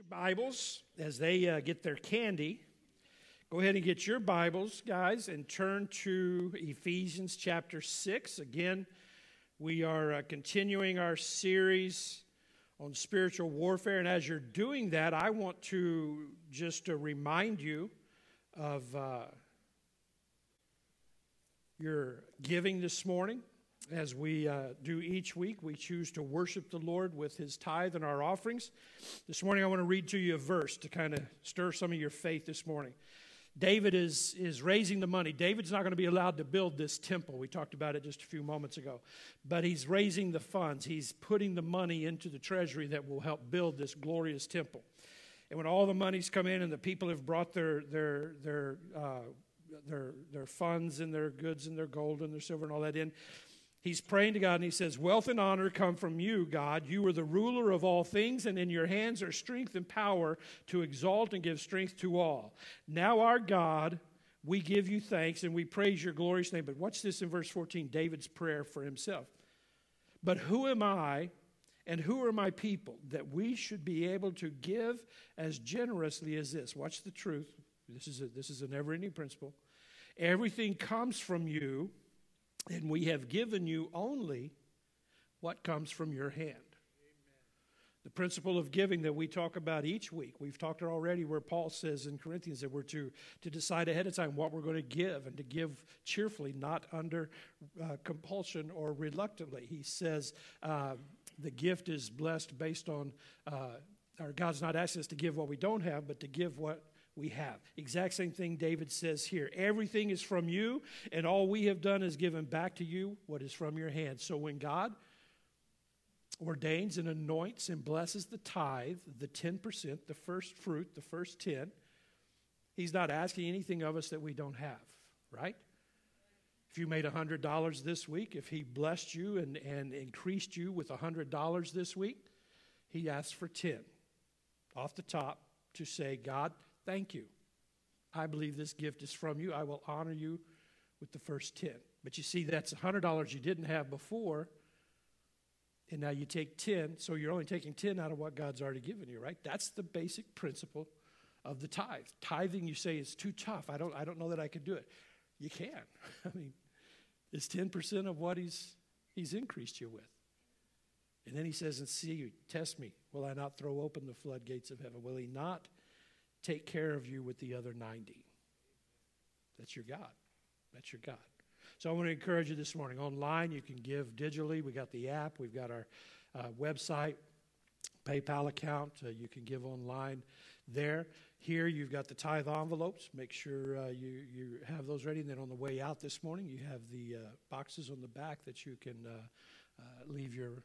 your Bibles as they uh, get their candy. Go ahead and get your Bibles, guys, and turn to Ephesians chapter 6. Again, we are uh, continuing our series on spiritual warfare. And as you're doing that, I want to just to remind you of uh, your giving this morning. As we uh, do each week, we choose to worship the Lord with his tithe and our offerings. This morning, I want to read to you a verse to kind of stir some of your faith this morning. David is, is raising the money. David's not going to be allowed to build this temple. We talked about it just a few moments ago. But he's raising the funds, he's putting the money into the treasury that will help build this glorious temple. And when all the money's come in and the people have brought their, their, their, uh, their, their funds and their goods and their gold and their silver and all that in, He's praying to God and he says, Wealth and honor come from you, God. You are the ruler of all things, and in your hands are strength and power to exalt and give strength to all. Now, our God, we give you thanks and we praise your glorious name. But watch this in verse 14 David's prayer for himself. But who am I and who are my people that we should be able to give as generously as this? Watch the truth. This is a, this is a never ending principle. Everything comes from you and we have given you only what comes from your hand. The principle of giving that we talk about each week, we've talked already where Paul says in Corinthians that we're to, to decide ahead of time what we're going to give and to give cheerfully, not under uh, compulsion or reluctantly. He says uh, the gift is blessed based on, uh, our God's not asking us to give what we don't have, but to give what we have. Exact same thing David says here. Everything is from you, and all we have done is given back to you what is from your hand. So when God ordains and anoints and blesses the tithe, the 10%, the first fruit, the first 10, he's not asking anything of us that we don't have, right? If you made $100 this week, if he blessed you and, and increased you with $100 this week, he asks for 10 off the top to say, God, Thank you. I believe this gift is from you. I will honor you with the first 10. But you see, that's $100 you didn't have before, and now you take 10, so you're only taking 10 out of what God's already given you, right? That's the basic principle of the tithe. Tithing, you say, is too tough. I don't, I don't know that I could do it. You can. I mean, it's 10% of what he's, he's increased you with. And then he says, and see you, test me. Will I not throw open the floodgates of heaven? Will he not take care of you with the other 90. That's your God. That's your God. So I want to encourage you this morning. Online, you can give digitally. We got the app, we've got our uh, website, PayPal account. Uh, you can give online there. Here, you've got the tithe envelopes. Make sure uh, you, you have those ready. And then on the way out this morning, you have the uh, boxes on the back that you can uh, uh, leave your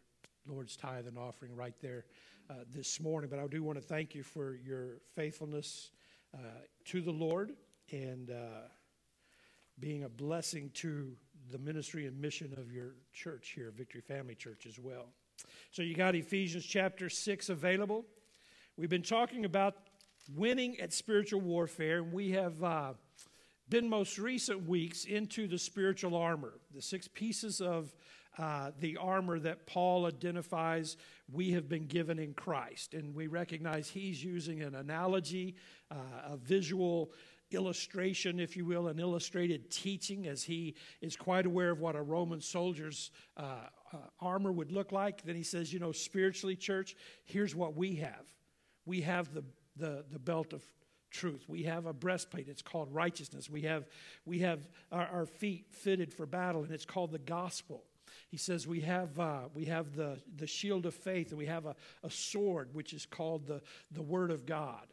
Lord's tithe and offering right there uh, this morning. But I do want to thank you for your faithfulness uh, to the Lord and uh, being a blessing to the ministry and mission of your church here, Victory Family Church, as well. So you got Ephesians chapter 6 available. We've been talking about winning at spiritual warfare, and we have uh, been most recent weeks into the spiritual armor, the six pieces of uh, the armor that Paul identifies we have been given in Christ. And we recognize he's using an analogy, uh, a visual illustration, if you will, an illustrated teaching, as he is quite aware of what a Roman soldier's uh, uh armor would look like. Then he says, You know, spiritually, church, here's what we have we have the, the, the belt of truth. We have a breastplate. It's called righteousness. We have, we have our, our, feet fitted for battle, and it's called the gospel. He says we have, uh, we have the, the shield of faith and we have a, a sword, which is called the, the Word of God.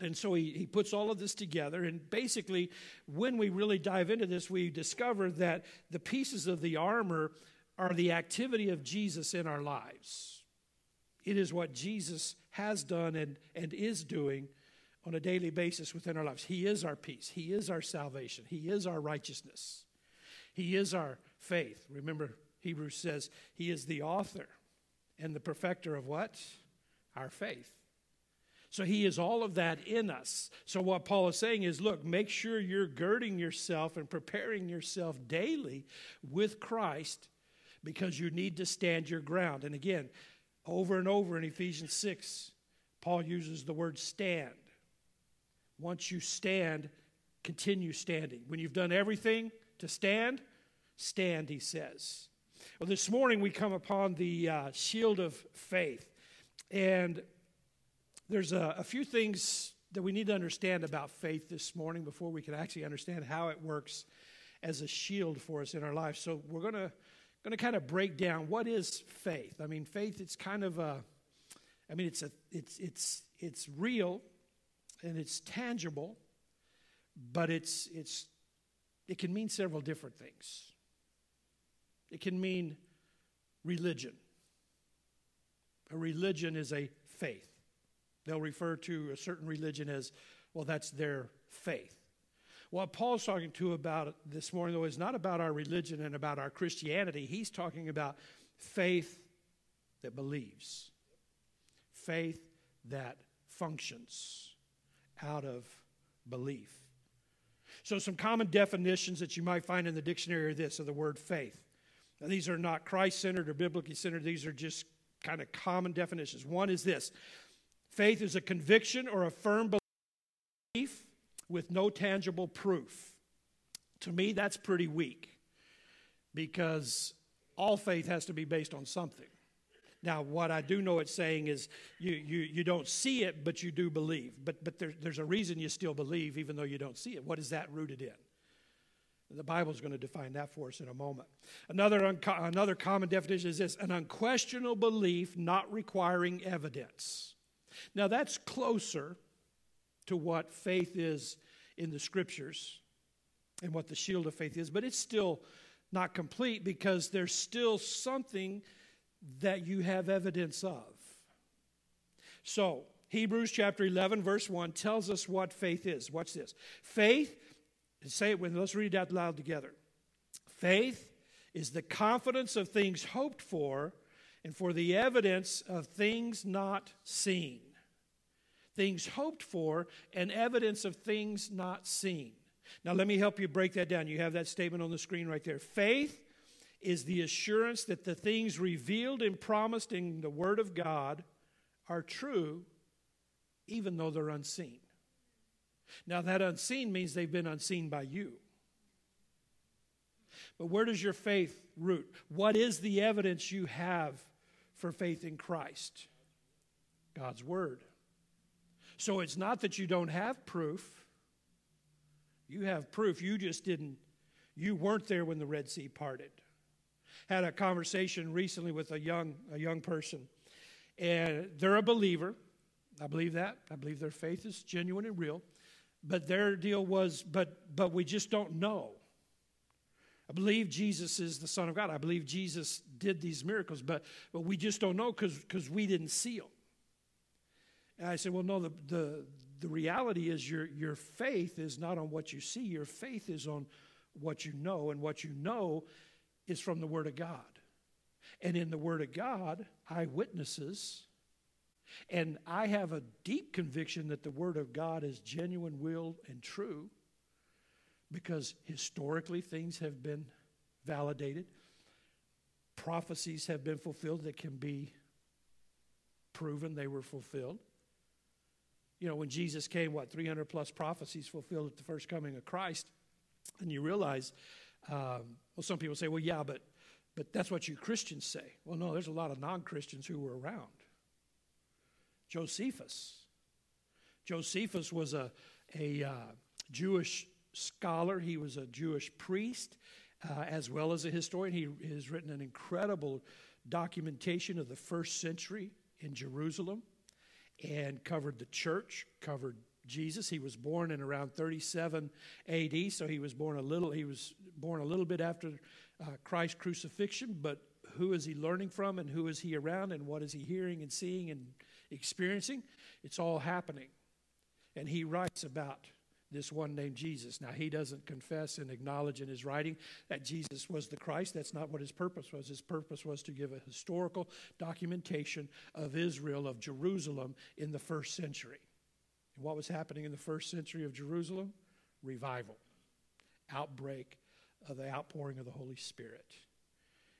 And so he, he puts all of this together. And basically, when we really dive into this, we discover that the pieces of the armor are the activity of Jesus in our lives. It is what Jesus has done and, and is doing on a daily basis within our lives. He is our peace, He is our salvation, He is our righteousness. He is our faith. Remember, Hebrews says He is the author and the perfecter of what? Our faith. So He is all of that in us. So, what Paul is saying is look, make sure you're girding yourself and preparing yourself daily with Christ because you need to stand your ground. And again, over and over in Ephesians 6, Paul uses the word stand. Once you stand, continue standing. When you've done everything to stand, stand, he says. Well, this morning we come upon the uh, shield of faith. And there's a, a few things that we need to understand about faith this morning before we can actually understand how it works as a shield for us in our life. So we're going to going to kind of break down what is faith. I mean, faith it's kind of a I mean, it's a it's it's it's real and it's tangible, but it's it's it can mean several different things. It can mean religion. A religion is a faith. They'll refer to a certain religion as, well, that's their faith. What Paul's talking to about this morning, though, is not about our religion and about our Christianity. He's talking about faith that believes, faith that functions out of belief. So, some common definitions that you might find in the dictionary are this of the word faith. Now, these are not Christ centered or biblically centered, these are just kind of common definitions. One is this faith is a conviction or a firm belief with no tangible proof. To me, that's pretty weak because all faith has to be based on something. Now, what I do know it's saying is you, you, you don't see it, but you do believe. But, but there, there's a reason you still believe, even though you don't see it. What is that rooted in? The Bible is going to define that for us in a moment. Another, unco- another common definition is this an unquestionable belief not requiring evidence. Now, that's closer to what faith is in the scriptures and what the shield of faith is, but it's still not complete because there's still something that you have evidence of. So, Hebrews chapter 11, verse 1 tells us what faith is. Watch this. Faith say it with let's read it out loud together. Faith is the confidence of things hoped for and for the evidence of things not seen. Things hoped for and evidence of things not seen. Now, let me help you break that down. You have that statement on the screen right there. Faith is the assurance that the things revealed and promised in the Word of God are true, even though they're unseen. Now, that unseen means they've been unseen by you. But where does your faith root? What is the evidence you have for faith in Christ? God's Word. So it's not that you don't have proof. You have proof. You just didn't, you weren't there when the Red Sea parted. Had a conversation recently with a young, a young person, and they're a believer. I believe that. I believe their faith is genuine and real. But their deal was, but, but we just don't know. I believe Jesus is the Son of God. I believe Jesus did these miracles, but, but we just don't know because cause we didn't see them. And I said, well, no, the, the, the reality is your, your faith is not on what you see, your faith is on what you know, and what you know is from the Word of God. And in the Word of God, eyewitnesses and I have a deep conviction that the Word of God is genuine, real, and true because historically things have been validated, prophecies have been fulfilled that can be proven they were fulfilled. You know, when Jesus came, what, 300 plus prophecies fulfilled at the first coming of Christ, and you realize, um, well, some people say, well, yeah, but, but that's what you Christians say. Well, no, there's a lot of non Christians who were around. Josephus. Josephus was a, a uh, Jewish scholar, he was a Jewish priest, uh, as well as a historian. He has written an incredible documentation of the first century in Jerusalem and covered the church, covered Jesus. He was born in around 37 AD, so he was born a little. He was born a little bit after uh, Christ's crucifixion. But who is he learning from, and who is he around, and what is he hearing and seeing and experiencing, it's all happening. And he writes about this one named Jesus. Now, he doesn't confess and acknowledge in his writing that Jesus was the Christ. That's not what his purpose was. His purpose was to give a historical documentation of Israel, of Jerusalem in the first century. And what was happening in the first century of Jerusalem? Revival, outbreak of the outpouring of the Holy Spirit.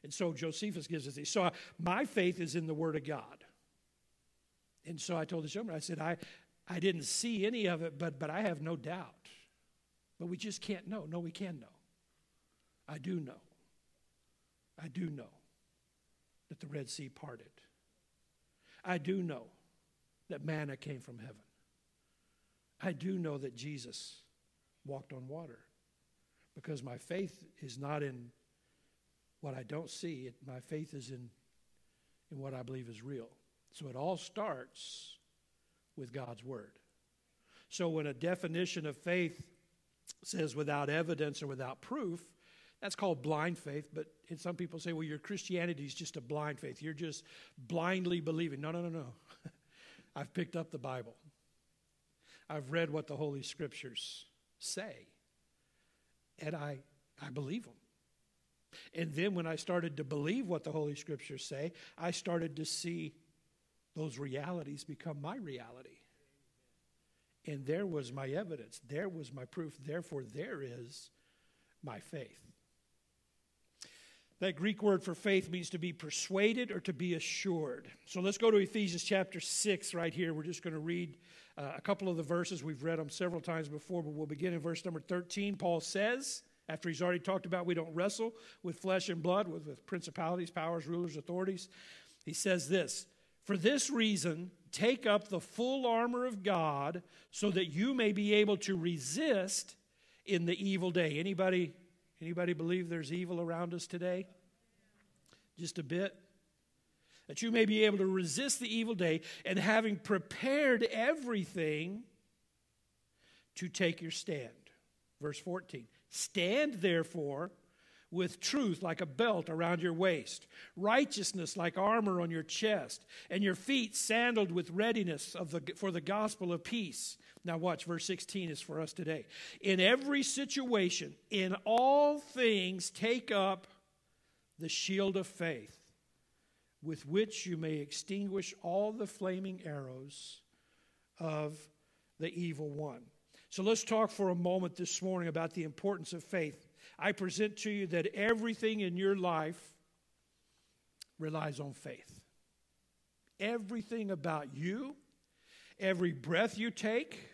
And so Josephus gives us these. So, uh, my faith is in the Word of God. And so I told the showman, I said, I, I didn't see any of it, but, but I have no doubt. But we just can't know. No, we can know. I do know. I do know that the Red Sea parted. I do know that manna came from heaven. I do know that Jesus walked on water because my faith is not in what I don't see, my faith is in, in what I believe is real. So it all starts with God's Word. So when a definition of faith says without evidence or without proof, that's called blind faith. But and some people say, well, your Christianity is just a blind faith. You're just blindly believing. No, no, no, no. I've picked up the Bible. I've read what the Holy Scriptures say. And I, I believe them. And then when I started to believe what the Holy Scriptures say, I started to see those realities become my reality. And there was my evidence. There was my proof. Therefore, there is my faith. That Greek word for faith means to be persuaded or to be assured. So let's go to Ephesians chapter 6 right here. We're just going to read uh, a couple of the verses. We've read them several times before, but we'll begin in verse number 13. Paul says, after he's already talked about we don't wrestle with flesh and blood, with, with principalities, powers, rulers, authorities, he says this For this reason, take up the full armor of God so that you may be able to resist in the evil day. Anybody Anybody believe there's evil around us today? Just a bit? That you may be able to resist the evil day and having prepared everything to take your stand. Verse 14. Stand therefore with truth like a belt around your waist, righteousness like armor on your chest, and your feet sandaled with readiness of the, for the gospel of peace. Now, watch, verse 16 is for us today. In every situation, in all things, take up the shield of faith, with which you may extinguish all the flaming arrows of the evil one. So let's talk for a moment this morning about the importance of faith. I present to you that everything in your life relies on faith. Everything about you, every breath you take,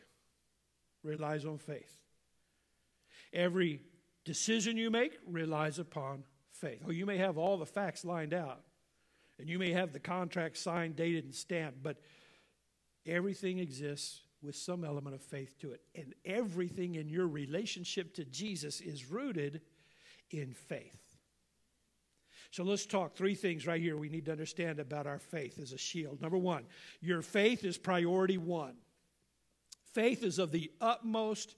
relies on faith. Every decision you make relies upon faith. Oh, you may have all the facts lined out, and you may have the contract signed, dated, and stamped, but everything exists with some element of faith to it. And everything in your relationship to Jesus is rooted in faith. So let's talk three things right here we need to understand about our faith as a shield. Number one, your faith is priority one. Faith is of the utmost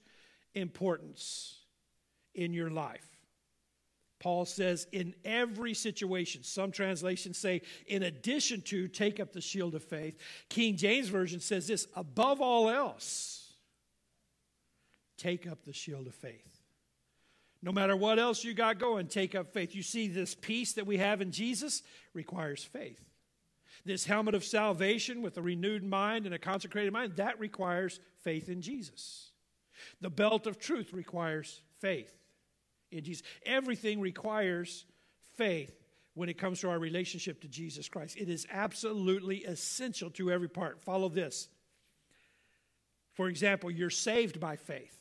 importance in your life. Paul says, in every situation, some translations say, in addition to, take up the shield of faith. King James Version says this, above all else, take up the shield of faith. No matter what else you got going, take up faith. You see, this peace that we have in Jesus requires faith. This helmet of salvation with a renewed mind and a consecrated mind, that requires faith in Jesus. The belt of truth requires faith in Jesus. Everything requires faith when it comes to our relationship to Jesus Christ. It is absolutely essential to every part. Follow this. For example, you're saved by faith.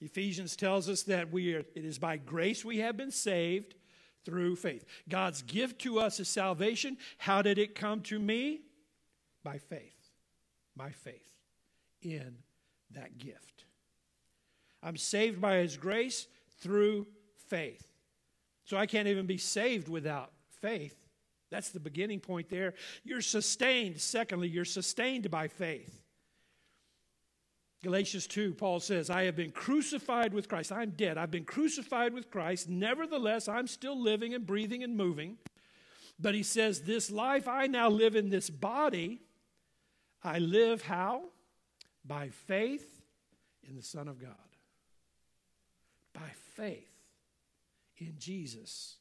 Ephesians tells us that we are, it is by grace we have been saved through faith. God's gift to us is salvation. How did it come to me? By faith. My faith in that gift. I'm saved by His grace through faith. So I can't even be saved without faith. That's the beginning point there. You're sustained. Secondly, you're sustained by faith. Galatians 2, Paul says, I have been crucified with Christ. I'm dead. I've been crucified with Christ. Nevertheless, I'm still living and breathing and moving. But he says, This life I now live in this body, I live how? By faith in the Son of God. By faith in Jesus,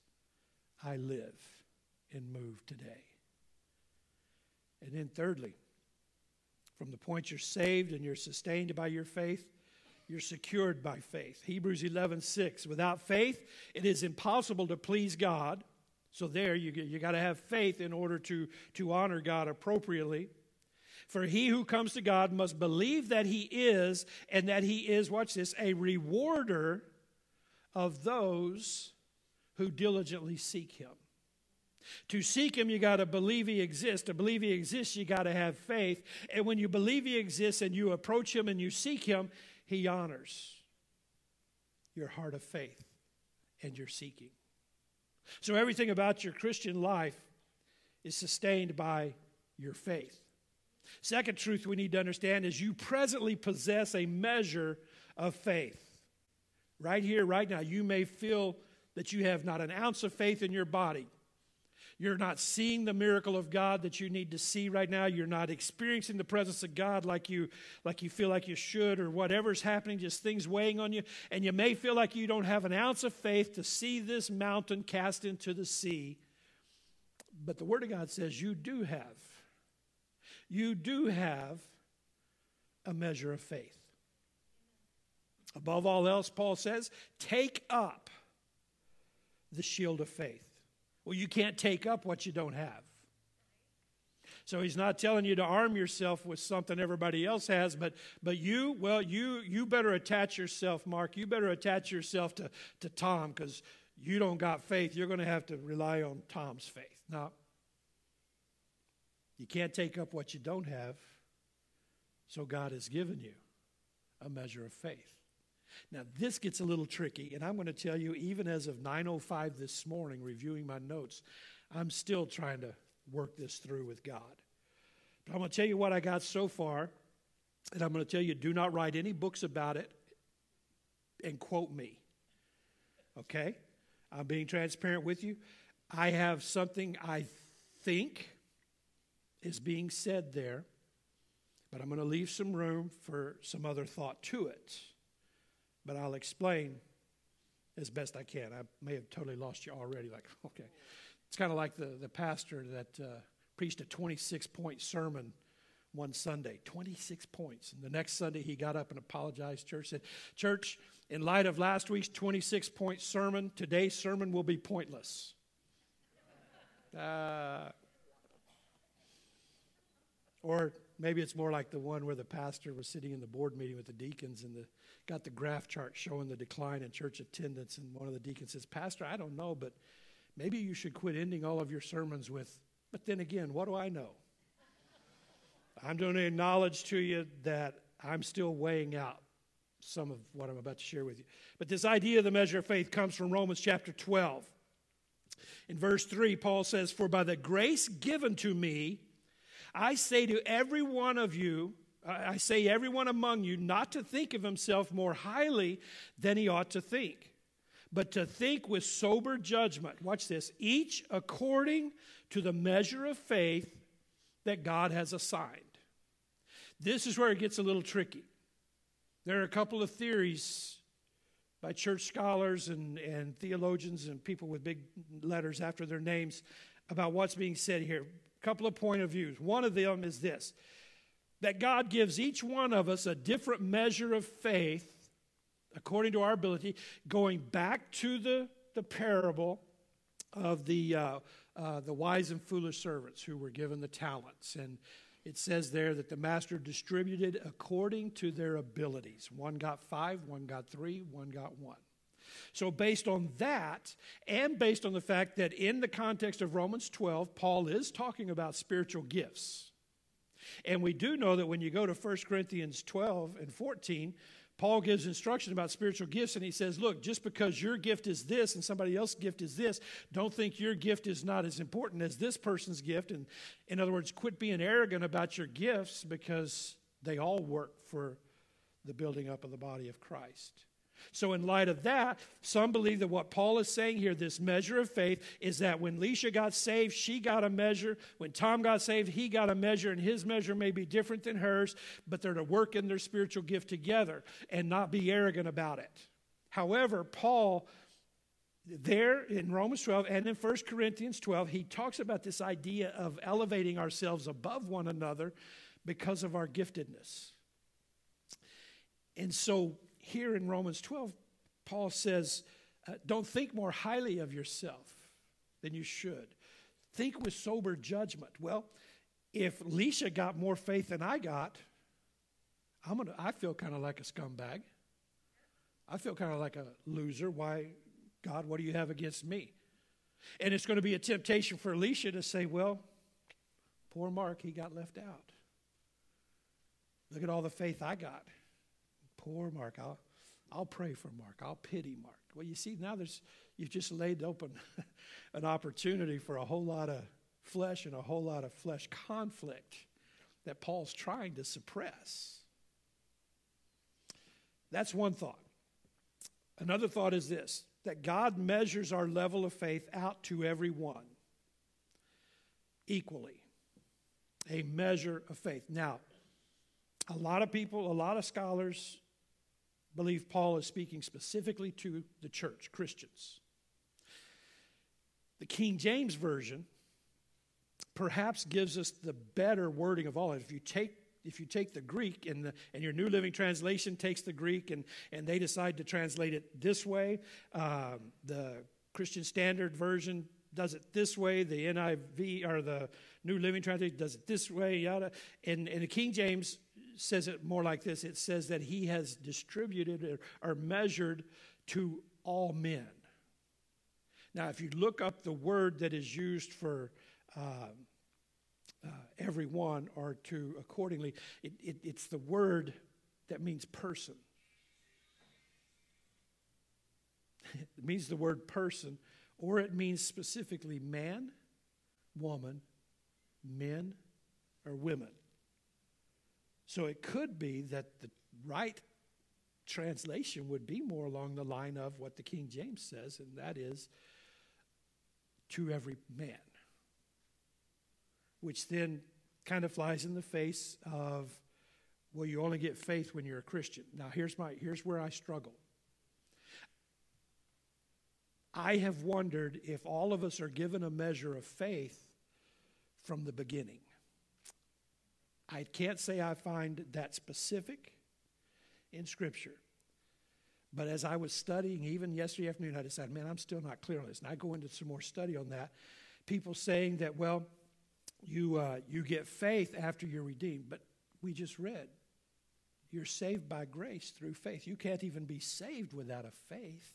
I live and move today. And then, thirdly, from the point you're saved and you're sustained by your faith, you're secured by faith. Hebrews 11 6. Without faith, it is impossible to please God. So there, you, you got to have faith in order to, to honor God appropriately. For he who comes to God must believe that he is, and that he is, watch this, a rewarder of those who diligently seek him. To seek him, you got to believe he exists. To believe he exists, you got to have faith. And when you believe he exists and you approach him and you seek him, he honors your heart of faith and your seeking. So everything about your Christian life is sustained by your faith. Second truth we need to understand is you presently possess a measure of faith. Right here, right now, you may feel that you have not an ounce of faith in your body. You're not seeing the miracle of God that you need to see right now. You're not experiencing the presence of God like you, like you feel like you should, or whatever's happening, just things weighing on you. And you may feel like you don't have an ounce of faith to see this mountain cast into the sea. But the Word of God says you do have. You do have a measure of faith. Above all else, Paul says, take up the shield of faith. Well, you can't take up what you don't have. So he's not telling you to arm yourself with something everybody else has, but but you, well, you you better attach yourself, Mark. You better attach yourself to, to Tom because you don't got faith. You're going to have to rely on Tom's faith. Now, you can't take up what you don't have. So God has given you a measure of faith. Now, this gets a little tricky, and I'm going to tell you, even as of 9.05 this morning, reviewing my notes, I'm still trying to work this through with God. But I'm going to tell you what I got so far, and I'm going to tell you do not write any books about it and quote me. Okay? I'm being transparent with you. I have something I think is being said there, but I'm going to leave some room for some other thought to it but I'll explain as best I can. I may have totally lost you already. Like, okay. It's kind of like the, the pastor that uh, preached a 26 point sermon one Sunday, 26 points. And the next Sunday, he got up and apologized. Church said, Church, in light of last week's 26 point sermon, today's sermon will be pointless. Uh, or maybe it's more like the one where the pastor was sitting in the board meeting with the deacons and the got the graph chart showing the decline in church attendance. And one of the deacons says, Pastor, I don't know, but maybe you should quit ending all of your sermons with, but then again, what do I know? I'm going to acknowledge to you that I'm still weighing out some of what I'm about to share with you. But this idea of the measure of faith comes from Romans chapter 12. In verse 3, Paul says, For by the grace given to me, I say to every one of you, I say everyone among you not to think of himself more highly than he ought to think, but to think with sober judgment. Watch this, each according to the measure of faith that God has assigned. This is where it gets a little tricky. There are a couple of theories by church scholars and, and theologians and people with big letters after their names about what's being said here. A couple of point of views. One of them is this that God gives each one of us a different measure of faith according to our ability, going back to the, the parable of the, uh, uh, the wise and foolish servants who were given the talents. And it says there that the master distributed according to their abilities. One got five, one got three, one got one. So, based on that, and based on the fact that in the context of Romans 12, Paul is talking about spiritual gifts. And we do know that when you go to 1 Corinthians 12 and 14, Paul gives instruction about spiritual gifts, and he says, Look, just because your gift is this and somebody else's gift is this, don't think your gift is not as important as this person's gift. And in other words, quit being arrogant about your gifts because they all work for the building up of the body of Christ. So, in light of that, some believe that what Paul is saying here, this measure of faith, is that when Leisha got saved, she got a measure. When Tom got saved, he got a measure, and his measure may be different than hers, but they're to work in their spiritual gift together and not be arrogant about it. However, Paul, there in Romans 12 and in 1 Corinthians 12, he talks about this idea of elevating ourselves above one another because of our giftedness. And so here in Romans 12, Paul says, uh, don't think more highly of yourself. than you should. Think with sober judgment. Well, if Leisha got more faith than I got, I'm gonna, I feel kind of like a scumbag. I feel kind of like a loser. Why, God, what do you have against me? And it's going to be a temptation for Alicia to say, well, poor Mark, he got left out. Look at all the faith I got. Poor Mark. I'll, I'll pray for Mark. I'll pity Mark. Well, you see, now there's, you've just laid open an opportunity for a whole lot of flesh and a whole lot of flesh conflict that Paul's trying to suppress. That's one thought. Another thought is this that God measures our level of faith out to everyone equally. A measure of faith. Now, a lot of people, a lot of scholars believe Paul is speaking specifically to the church, Christians. The King James Version perhaps gives us the better wording of all. If you take if you take the Greek and, the, and your New Living Translation takes the Greek and, and they decide to translate it this way, um, the Christian Standard Version does it this way, the NIV or the New Living Translation does it this way, yada. And, and the King James says it more like this it says that he has distributed or, or measured to all men. Now, if you look up the word that is used for uh, uh, everyone or to accordingly, it, it, it's the word that means person. it means the word person, or it means specifically man, woman, men, or women. So it could be that the right translation would be more along the line of what the King James says, and that is to every man. Which then kind of flies in the face of, well, you only get faith when you're a Christian. Now, here's, my, here's where I struggle. I have wondered if all of us are given a measure of faith from the beginning. I can't say I find that specific in Scripture. But as I was studying, even yesterday afternoon, I decided, man, I'm still not clear on this. And I go into some more study on that. People saying that, well, you, uh, you get faith after you're redeemed. But we just read, you're saved by grace through faith. You can't even be saved without a faith.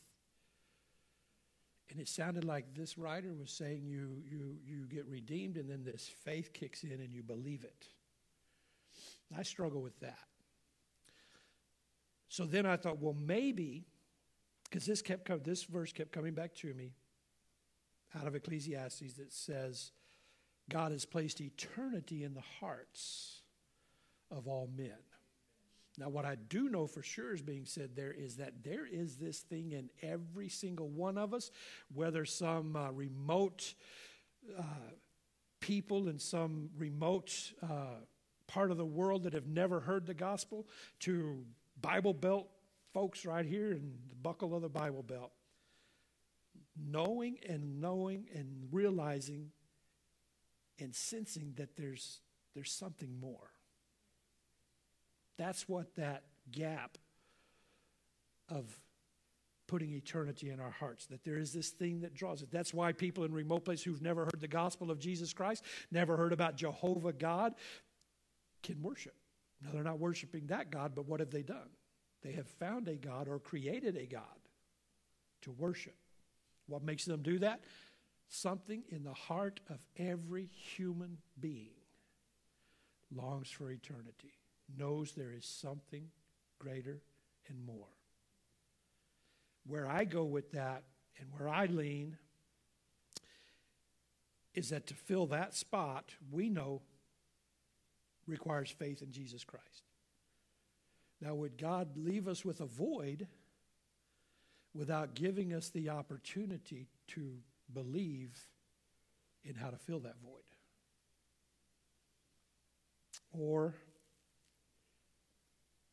And it sounded like this writer was saying you, you, you get redeemed, and then this faith kicks in and you believe it. I struggle with that. So then I thought, well, maybe, because this kept this verse kept coming back to me out of Ecclesiastes that says, God has placed eternity in the hearts of all men. Now, what I do know for sure is being said there is that there is this thing in every single one of us, whether some uh, remote uh, people in some remote uh, part of the world that have never heard the gospel to Bible Belt folks right here in the buckle of the Bible Belt. Knowing and knowing and realizing and sensing that there's, there's something more. That's what that gap of putting eternity in our hearts, that there is this thing that draws it. That's why people in remote places who've never heard the gospel of Jesus Christ, never heard about Jehovah God, can worship. Now, they're not worshiping that God, but what have they done? They have found a God or created a God to worship. What makes them do that? Something in the heart of every human being longs for eternity, knows there is something greater and more. Where I go with that and where I lean is that to fill that spot, we know requires faith in Jesus Christ. Now, would God leave us with a void without giving us the opportunity to believe in how to fill that void? Or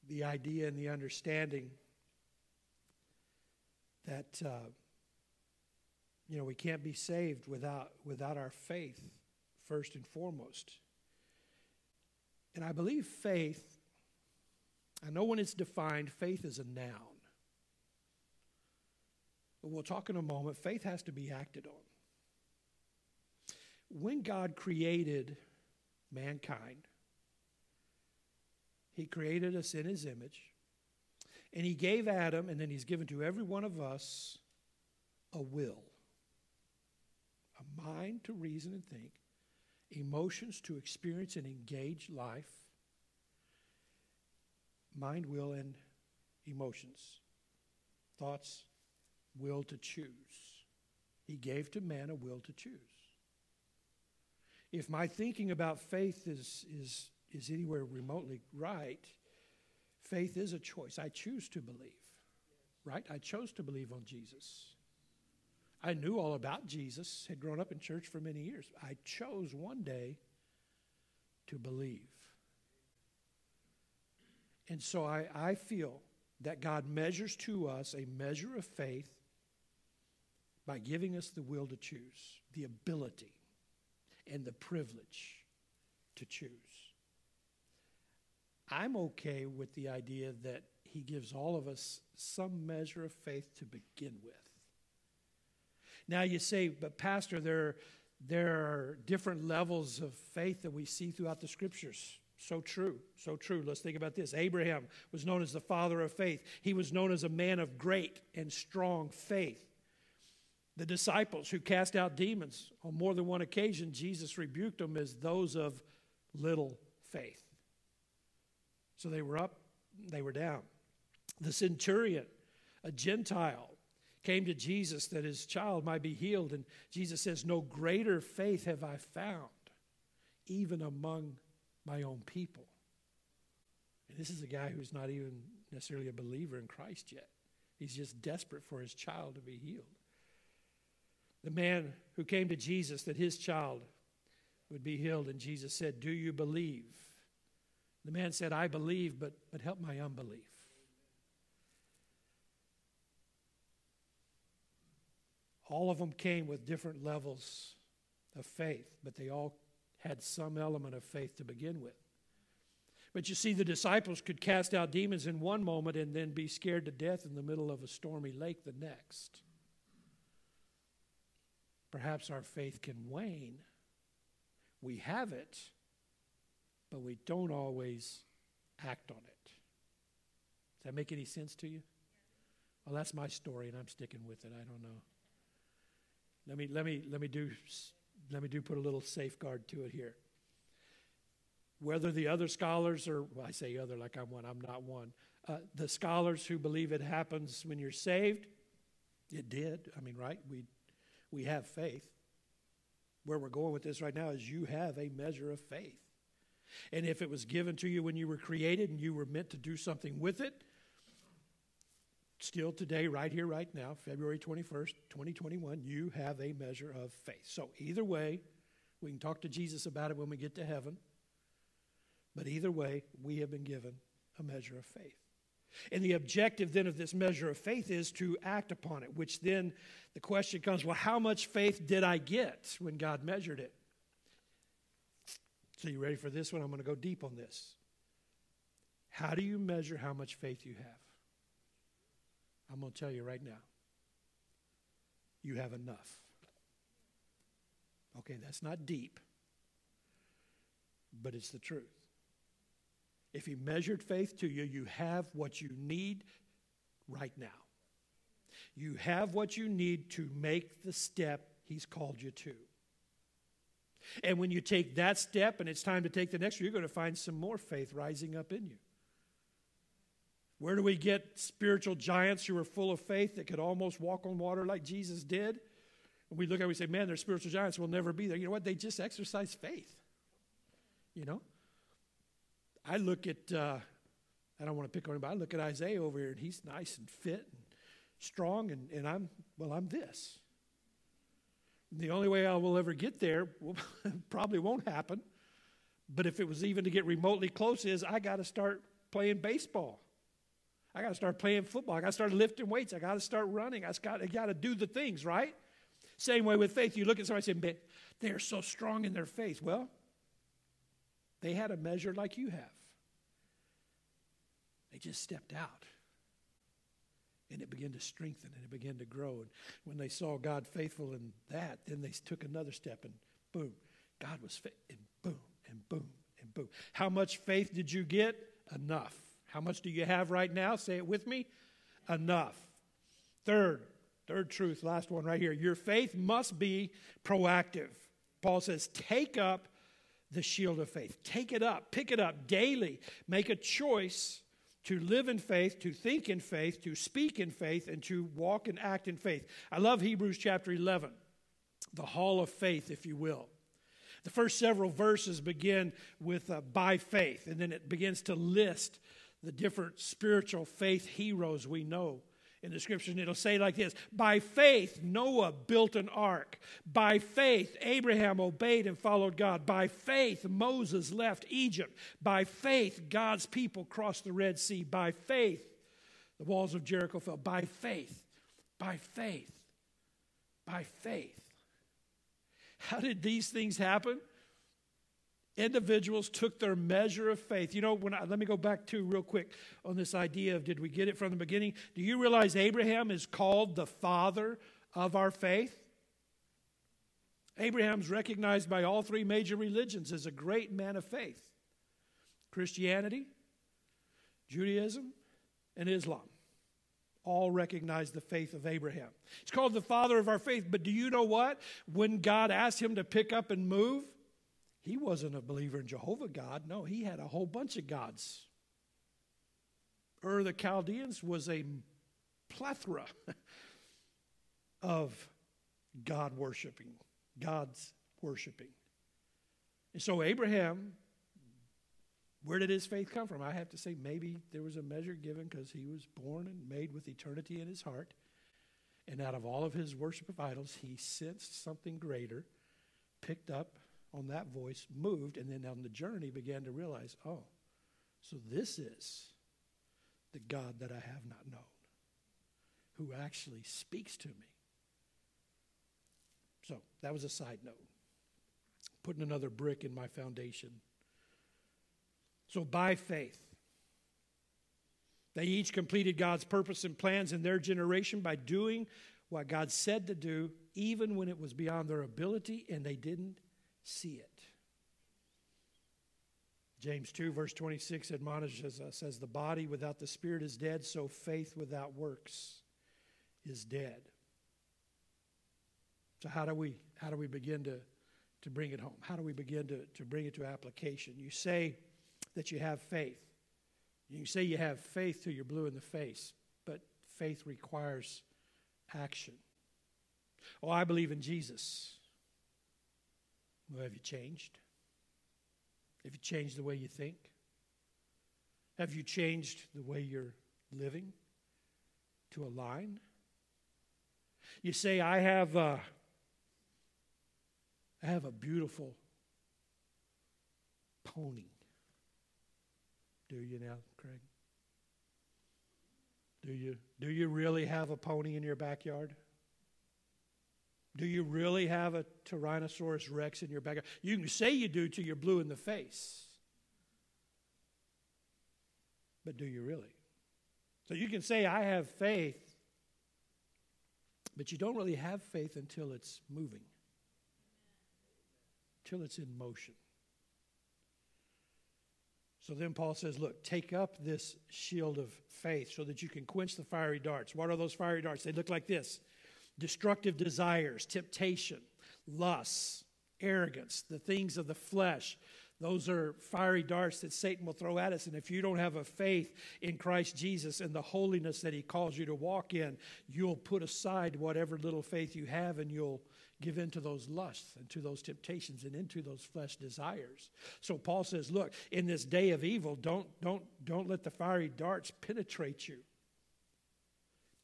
the idea and the understanding that uh, you know we can't be saved without without our faith first and foremost and I believe faith, I know when it's defined, faith is a noun. But we'll talk in a moment. Faith has to be acted on. when God created mankind, He created us in His image, and He gave Adam, and then He's given to every one of us a will, a mind to reason and think, emotions to experience and engage life, mind, will, and emotions, thoughts, will to choose. He gave to man a will to choose. If my thinking about faith is, is, is anywhere remotely right, faith is a choice. I choose to believe, right? I chose to believe on Jesus. I knew all about Jesus, had grown up in church for many years. I chose one day to believe. And so I, I feel that God measures to us a measure of faith by giving us the will to choose, the ability and the privilege to choose. I'm okay with the idea that He gives all of us some measure of faith to begin with. Now you say, but Pastor, there, there are different levels of faith that we see throughout the scriptures. So true, so true. Let's think about this. Abraham was known as the father of faith, he was known as a man of great and strong faith. The disciples who cast out demons, on more than one occasion, Jesus rebuked them as those of little faith. So they were up, they were down. The centurion, a Gentile, came to Jesus that his child might be healed. And Jesus says, No greater faith have I found, even among my own people. And this is a guy who's not even necessarily a believer in Christ yet. He's just desperate for his child to be healed. The man who came to Jesus that his child would be healed, and Jesus said, Do you believe? The man said, I believe, but, but help my unbelief. All of them came with different levels of faith, but they all had some element of faith to begin with. But you see, the disciples could cast out demons in one moment and then be scared to death in the middle of a stormy lake the next. Perhaps our faith can wane. We have it, but we don't always act on it. Does that make any sense to you? Well, that's my story, and I'm sticking with it. I don't know. Let me, let me, let me do, let me do put a little safeguard to it here. Whether the other scholars, or well, I say other like I'm one, I'm not one. Uh, the scholars who believe it happens when you're saved, it did. I mean, right? We, we have faith. Where we're going with this right now is you have a measure of faith. And if it was given to you when you were created and you were meant to do something with it, still today, right here, right now, February 21st, 2021, you have a measure of faith. So, either way, we can talk to Jesus about it when we get to heaven. But either way, we have been given a measure of faith. And the objective then of this measure of faith is to act upon it, which then the question comes well, how much faith did I get when God measured it? So, you ready for this one? I'm going to go deep on this. How do you measure how much faith you have? I'm going to tell you right now you have enough. Okay, that's not deep, but it's the truth. If he measured faith to you, you have what you need right now. You have what you need to make the step he's called you to. And when you take that step and it's time to take the next, you're going to find some more faith rising up in you. Where do we get spiritual giants who are full of faith that could almost walk on water like Jesus did? And we look at it, we say, man, they're spiritual giants We'll never be there. You know what? They just exercise faith. You know? I look at, uh, I don't want to pick on but I look at Isaiah over here, and he's nice and fit and strong, and, and I'm, well, I'm this. The only way I will ever get there probably won't happen. But if it was even to get remotely close, is I got to start playing baseball. I got to start playing football. I got to start lifting weights. I got to start running. I got, to do the things, right? Same way with faith. You look at somebody and say, they're so strong in their faith. Well, they had a measure like you have. They just stepped out. And it began to strengthen and it began to grow. And when they saw God faithful in that, then they took another step and boom. God was faith, and boom, and boom, and boom. How much faith did you get? Enough. How much do you have right now? Say it with me. Enough. Third, third truth, last one right here. Your faith must be proactive. Paul says, take up the shield of faith. Take it up, pick it up daily. Make a choice to live in faith, to think in faith, to speak in faith, and to walk and act in faith. I love Hebrews chapter 11, the hall of faith, if you will. The first several verses begin with uh, by faith, and then it begins to list the different spiritual faith heroes we know in the scriptures, and it'll say like this By faith, Noah built an ark. By faith, Abraham obeyed and followed God. By faith, Moses left Egypt. By faith, God's people crossed the Red Sea. By faith, the walls of Jericho fell. By faith, by faith, by faith. How did these things happen? Individuals took their measure of faith. You know, when I, let me go back to real quick on this idea of did we get it from the beginning? Do you realize Abraham is called the father of our faith? Abraham's recognized by all three major religions as a great man of faith Christianity, Judaism, and Islam. All recognize the faith of Abraham. It's called the father of our faith, but do you know what? When God asked him to pick up and move, he wasn't a believer in Jehovah God. No, he had a whole bunch of gods. Ur the Chaldeans was a plethora of God worshiping, God's worshiping. And so, Abraham, where did his faith come from? I have to say, maybe there was a measure given because he was born and made with eternity in his heart. And out of all of his worship of idols, he sensed something greater, picked up on that voice, moved, and then on the journey began to realize, oh, so this is the God that I have not known, who actually speaks to me. So that was a side note. Putting another brick in my foundation. So by faith, they each completed God's purpose and plans in their generation by doing what God said to do, even when it was beyond their ability and they didn't see it. James 2, verse 26 admonishes us as the body without the spirit is dead, so faith without works is dead. So, how do we, how do we begin to, to bring it home? How do we begin to, to bring it to application? You say that you have faith. You say you have faith till you're blue in the face, but faith requires action. Oh, I believe in Jesus. Well, have you changed? Have you changed the way you think? Have you changed the way you're living to align? You say, I have a, I have a beautiful pony. Do you now, Craig? Do you, do you really have a pony in your backyard? Do you really have a Tyrannosaurus Rex in your backyard? You can say you do till you're blue in the face. But do you really? So you can say, I have faith, but you don't really have faith until it's moving, until it's in motion. So then Paul says, Look, take up this shield of faith so that you can quench the fiery darts. What are those fiery darts? They look like this destructive desires, temptation, lusts, arrogance, the things of the flesh. Those are fiery darts that Satan will throw at us. And if you don't have a faith in Christ Jesus and the holiness that he calls you to walk in, you'll put aside whatever little faith you have and you'll give in to those lusts and to those temptations and into those flesh desires. So Paul says, look, in this day of evil, don't, don't, don't let the fiery darts penetrate you.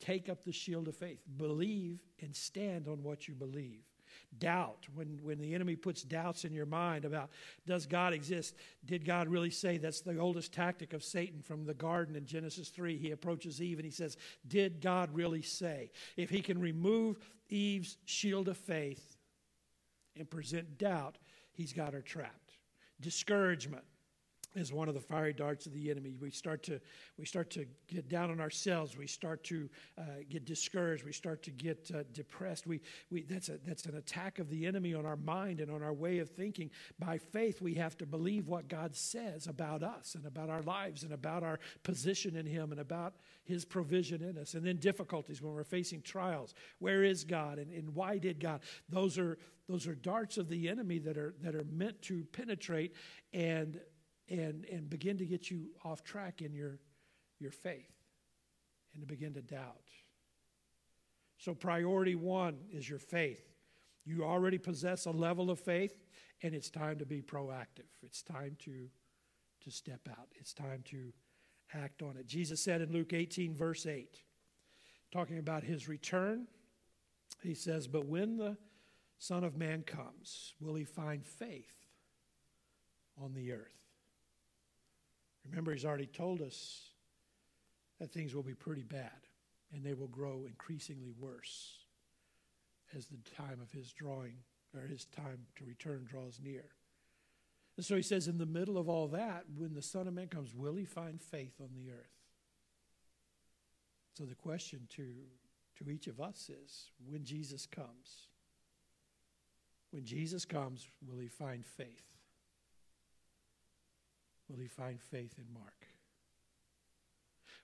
Take up the shield of faith. Believe and stand on what you believe. Doubt, when, when the enemy puts doubts in your mind about does God exist? Did God really say? That's the oldest tactic of Satan from the garden in Genesis 3. He approaches Eve and he says, Did God really say? If he can remove Eve's shield of faith and present doubt, he's got her trapped. Discouragement is one of the fiery darts of the enemy. We start to we start to get down on ourselves. We start to uh, get discouraged. We start to get uh, depressed. We, we that's a that's an attack of the enemy on our mind and on our way of thinking. By faith, we have to believe what God says about us and about our lives and about our position in Him and about His provision in us. And then difficulties when we're facing trials. Where is God and, and why did God? Those are those are darts of the enemy that are that are meant to penetrate and and, and begin to get you off track in your, your faith and to begin to doubt. So, priority one is your faith. You already possess a level of faith, and it's time to be proactive. It's time to, to step out, it's time to act on it. Jesus said in Luke 18, verse 8, talking about his return, he says, But when the Son of Man comes, will he find faith on the earth? Remember, he's already told us that things will be pretty bad and they will grow increasingly worse as the time of his drawing or his time to return draws near. And so he says, in the middle of all that, when the Son of Man comes, will he find faith on the earth? So the question to, to each of us is when Jesus comes, when Jesus comes, will he find faith? Will he find faith in Mark?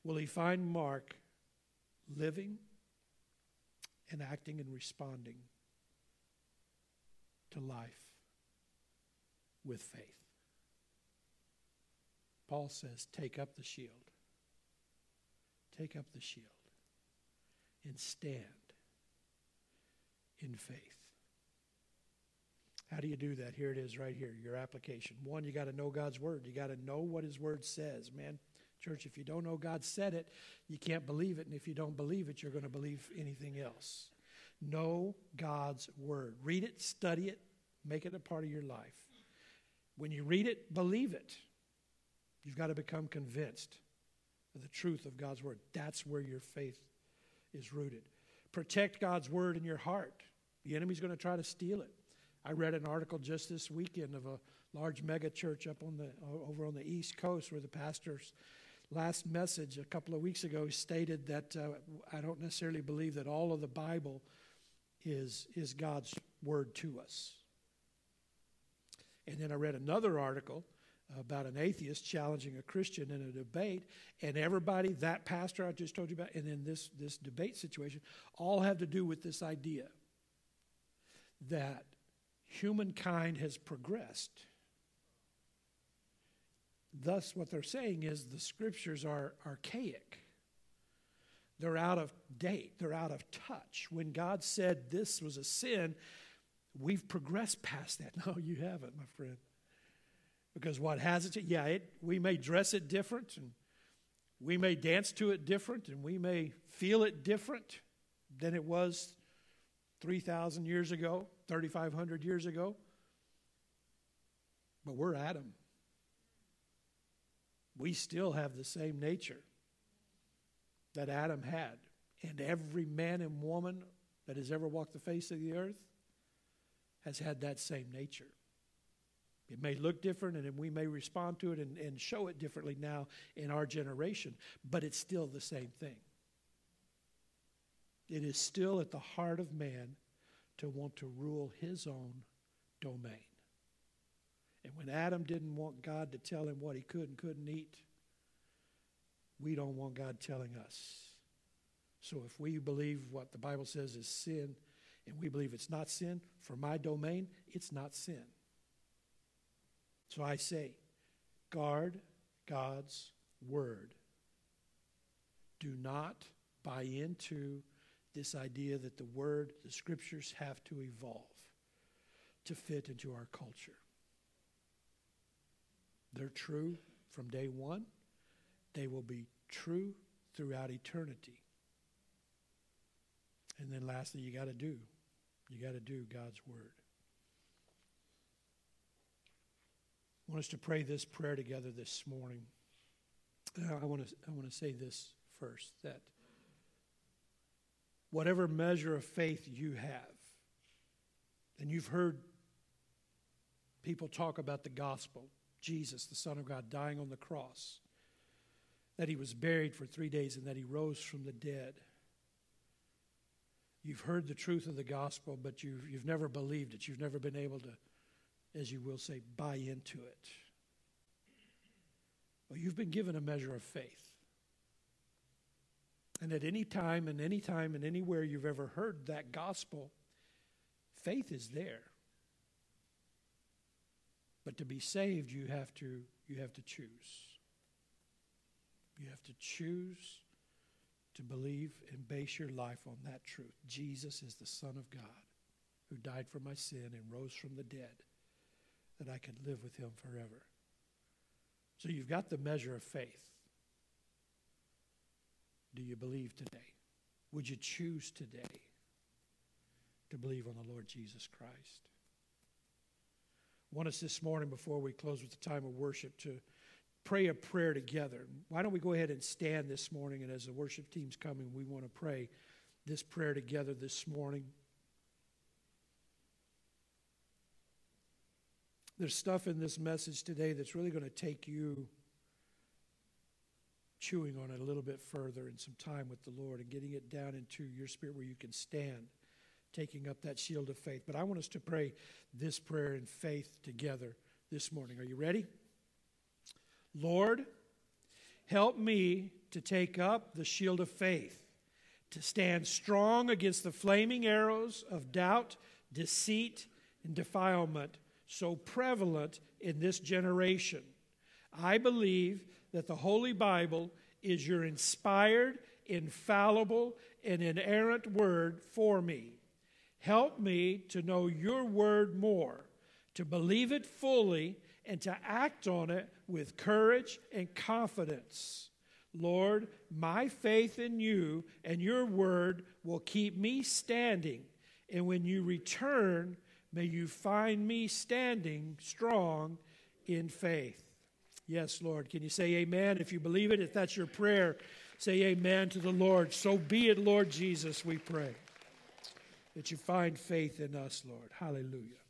Will he find Mark living and acting and responding to life with faith? Paul says, Take up the shield. Take up the shield and stand in faith. How do you do that? Here it is right here, your application. One, you got to know God's word. You got to know what his word says. Man, church, if you don't know God said it, you can't believe it. And if you don't believe it, you're going to believe anything else. Know God's word. Read it, study it, make it a part of your life. When you read it, believe it. You've got to become convinced of the truth of God's word. That's where your faith is rooted. Protect God's word in your heart. The enemy's going to try to steal it. I read an article just this weekend of a large mega church up on the over on the East Coast where the pastor's last message a couple of weeks ago stated that uh, I don't necessarily believe that all of the Bible is is God's word to us. And then I read another article about an atheist challenging a Christian in a debate, and everybody, that pastor I just told you about, and then this, this debate situation, all have to do with this idea that humankind has progressed. Thus, what they're saying is the scriptures are archaic. They're out of date. They're out of touch. When God said this was a sin, we've progressed past that. No, you haven't, my friend. Because what has it? Yeah, it, we may dress it different, and we may dance to it different, and we may feel it different than it was 3,000 years ago. 3,500 years ago. But we're Adam. We still have the same nature that Adam had. And every man and woman that has ever walked the face of the earth has had that same nature. It may look different and we may respond to it and, and show it differently now in our generation, but it's still the same thing. It is still at the heart of man to want to rule his own domain. And when Adam didn't want God to tell him what he could and couldn't eat, we don't want God telling us. So if we believe what the Bible says is sin, and we believe it's not sin, for my domain, it's not sin. So I say, guard God's word. Do not buy into this idea that the word, the scriptures have to evolve to fit into our culture. They're true from day one, they will be true throughout eternity. And then lastly, you got to do. You got to do God's word. I want us to pray this prayer together this morning. Uh, I want to I want to say this first that whatever measure of faith you have. And you've heard people talk about the gospel, Jesus, the Son of God, dying on the cross, that he was buried for three days, and that he rose from the dead. You've heard the truth of the gospel, but you've, you've never believed it. You've never been able to, as you will say, buy into it. Well, you've been given a measure of faith. And at any time and any time and anywhere you've ever heard that gospel, faith is there. But to be saved, you have to, you have to choose. You have to choose to believe and base your life on that truth. Jesus is the Son of God who died for my sin and rose from the dead that I could live with him forever. So you've got the measure of faith. Do you believe today? Would you choose today to believe on the Lord Jesus Christ? I want us this morning, before we close with the time of worship, to pray a prayer together. Why don't we go ahead and stand this morning? And as the worship team's coming, we want to pray this prayer together this morning. There's stuff in this message today that's really going to take you chewing on it a little bit further and some time with the Lord and getting it down into your spirit where you can stand, taking up that shield of faith. But I want us to pray this prayer in faith together this morning. Are you ready? Lord, help me to take up the shield of faith, to stand strong against the flaming arrows of doubt, deceit, and defilement so prevalent in this generation. I believe that the Holy Bible is your inspired, infallible, and inerrant word for me. Help me to know your word more, to believe it fully, and to act on it with courage and confidence. Lord, my faith in you and your word will keep me standing. And when you return, may you find me standing strong in faith. Yes, Lord. Can you say amen? If you believe it, if that's your prayer, say amen to the Lord. So be it, Lord Jesus, we pray. That you find faith in us, Lord. Hallelujah.